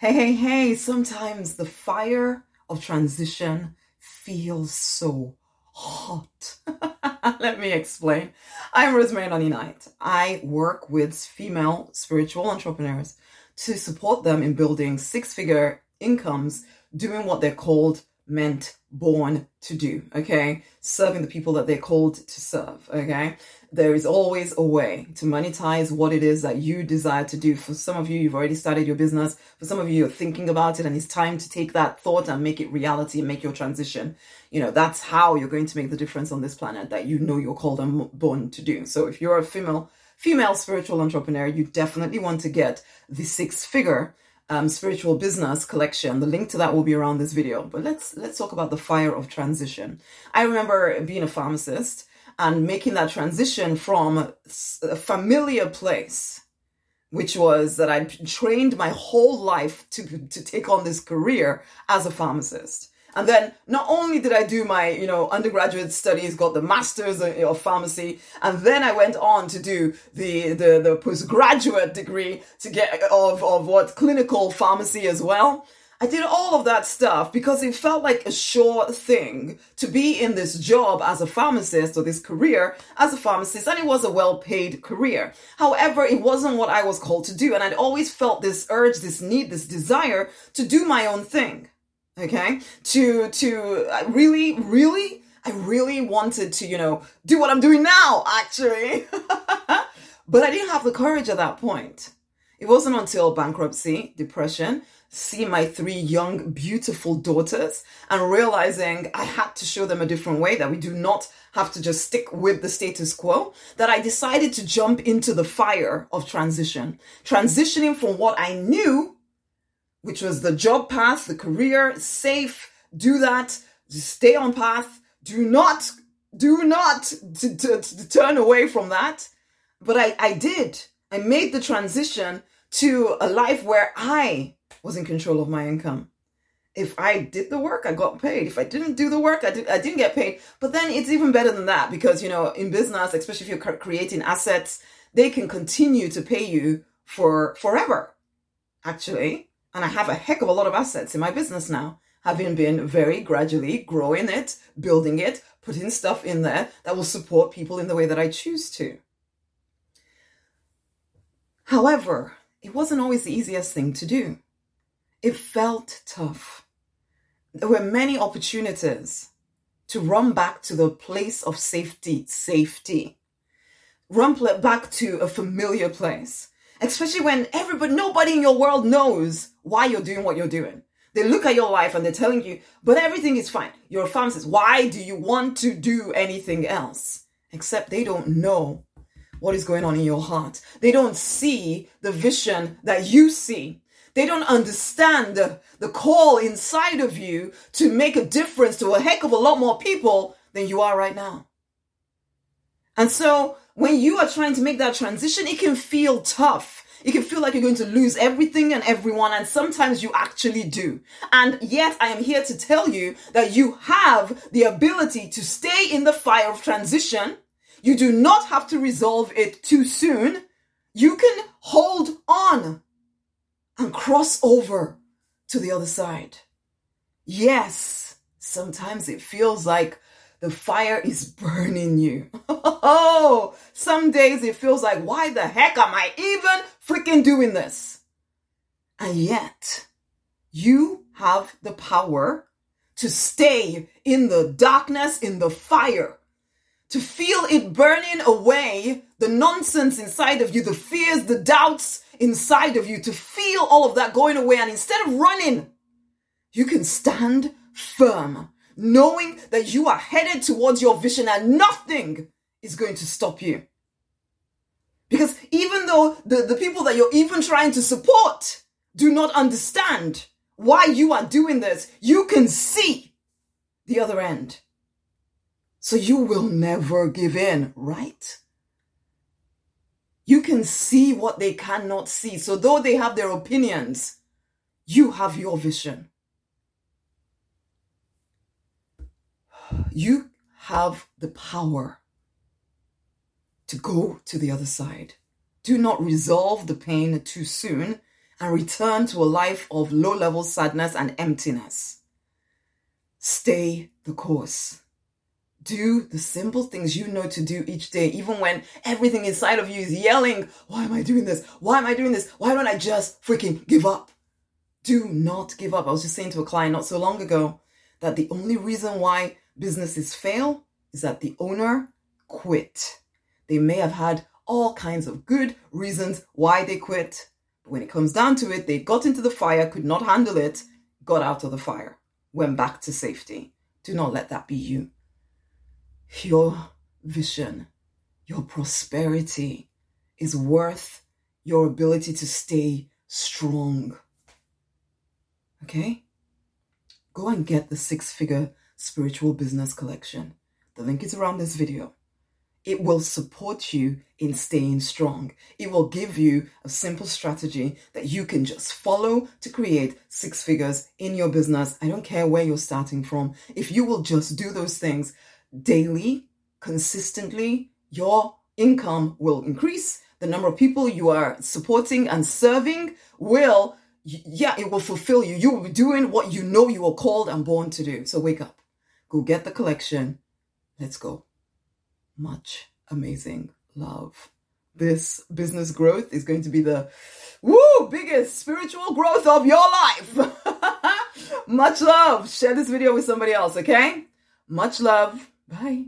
Hey, hey, hey, sometimes the fire of transition feels so hot. Let me explain. I'm Rosemary Nonny Knight. I work with female spiritual entrepreneurs to support them in building six figure incomes, doing what they're called meant born to do. Okay. Serving the people that they're called to serve. Okay there is always a way to monetize what it is that you desire to do. For some of you, you've already started your business. For some of you, you're thinking about it and it's time to take that thought and make it reality and make your transition. You know, that's how you're going to make the difference on this planet that you know you're called and born to do. So if you're a female, female spiritual entrepreneur, you definitely want to get the six figure um, spiritual business collection. The link to that will be around this video. But let's let's talk about the fire of transition. I remember being a pharmacist and making that transition from a familiar place which was that I trained my whole life to, to take on this career as a pharmacist. And then not only did I do my, you know, undergraduate studies, got the master's of pharmacy, and then I went on to do the, the, the postgraduate degree to get of, of what clinical pharmacy as well. I did all of that stuff because it felt like a sure thing to be in this job as a pharmacist or this career as a pharmacist, and it was a well paid career. However, it wasn't what I was called to do, and I'd always felt this urge, this need, this desire to do my own thing. Okay? To, to really, really, I really wanted to, you know, do what I'm doing now, actually. but I didn't have the courage at that point. It wasn't until bankruptcy, depression, see my three young, beautiful daughters and realizing I had to show them a different way, that we do not have to just stick with the status quo, that I decided to jump into the fire of transition, transitioning from what I knew, which was the job path, the career, safe, do that, stay on path, do not, do not to, to, to turn away from that. But I, I did. I made the transition to a life where I was in control of my income. If I did the work, I got paid. If I didn't do the work, I, did, I didn't get paid. But then it's even better than that because, you know, in business, especially if you're creating assets, they can continue to pay you for forever, actually. And I have a heck of a lot of assets in my business now, having been very gradually growing it, building it, putting stuff in there that will support people in the way that I choose to. However, it wasn't always the easiest thing to do. It felt tough. There were many opportunities to run back to the place of safety, safety. Run back to a familiar place, especially when everybody, nobody in your world knows why you're doing what you're doing. They look at your life and they're telling you, but everything is fine. You're a pharmacist. Why do you want to do anything else? Except they don't know what is going on in your heart. They don't see the vision that you see. They don't understand the, the call inside of you to make a difference to a heck of a lot more people than you are right now. And so when you are trying to make that transition, it can feel tough. It can feel like you're going to lose everything and everyone, and sometimes you actually do. And yet, I am here to tell you that you have the ability to stay in the fire of transition. You do not have to resolve it too soon. You can hold on and cross over to the other side. Yes, sometimes it feels like the fire is burning you. Oh, some days it feels like, why the heck am I even freaking doing this? And yet, you have the power to stay in the darkness, in the fire, to feel it burning away the nonsense inside of you, the fears, the doubts inside of you, to feel all of that going away. And instead of running, you can stand firm, knowing that you are headed towards your vision and nothing is going to stop you. Because even though the, the people that you're even trying to support do not understand why you are doing this, you can see the other end. So you will never give in, right? You can see what they cannot see. So though they have their opinions, you have your vision. You have the power to go to the other side. Do not resolve the pain too soon and return to a life of low level sadness and emptiness. Stay the course. Do the simple things you know to do each day, even when everything inside of you is yelling, Why am I doing this? Why am I doing this? Why don't I just freaking give up? Do not give up. I was just saying to a client not so long ago that the only reason why businesses fail is that the owner quit. They may have had all kinds of good reasons why they quit. But when it comes down to it, they got into the fire, could not handle it, got out of the fire, went back to safety. Do not let that be you. Your vision, your prosperity is worth your ability to stay strong. Okay? Go and get the six figure spiritual business collection. The link is around this video. It will support you in staying strong. It will give you a simple strategy that you can just follow to create six figures in your business. I don't care where you're starting from. If you will just do those things daily, consistently, your income will increase. The number of people you are supporting and serving will, yeah, it will fulfill you. You will be doing what you know you are called and born to do. So wake up, go get the collection. Let's go much amazing love. This business growth is going to be the woo biggest spiritual growth of your life. much love. Share this video with somebody else, okay? Much love. Bye.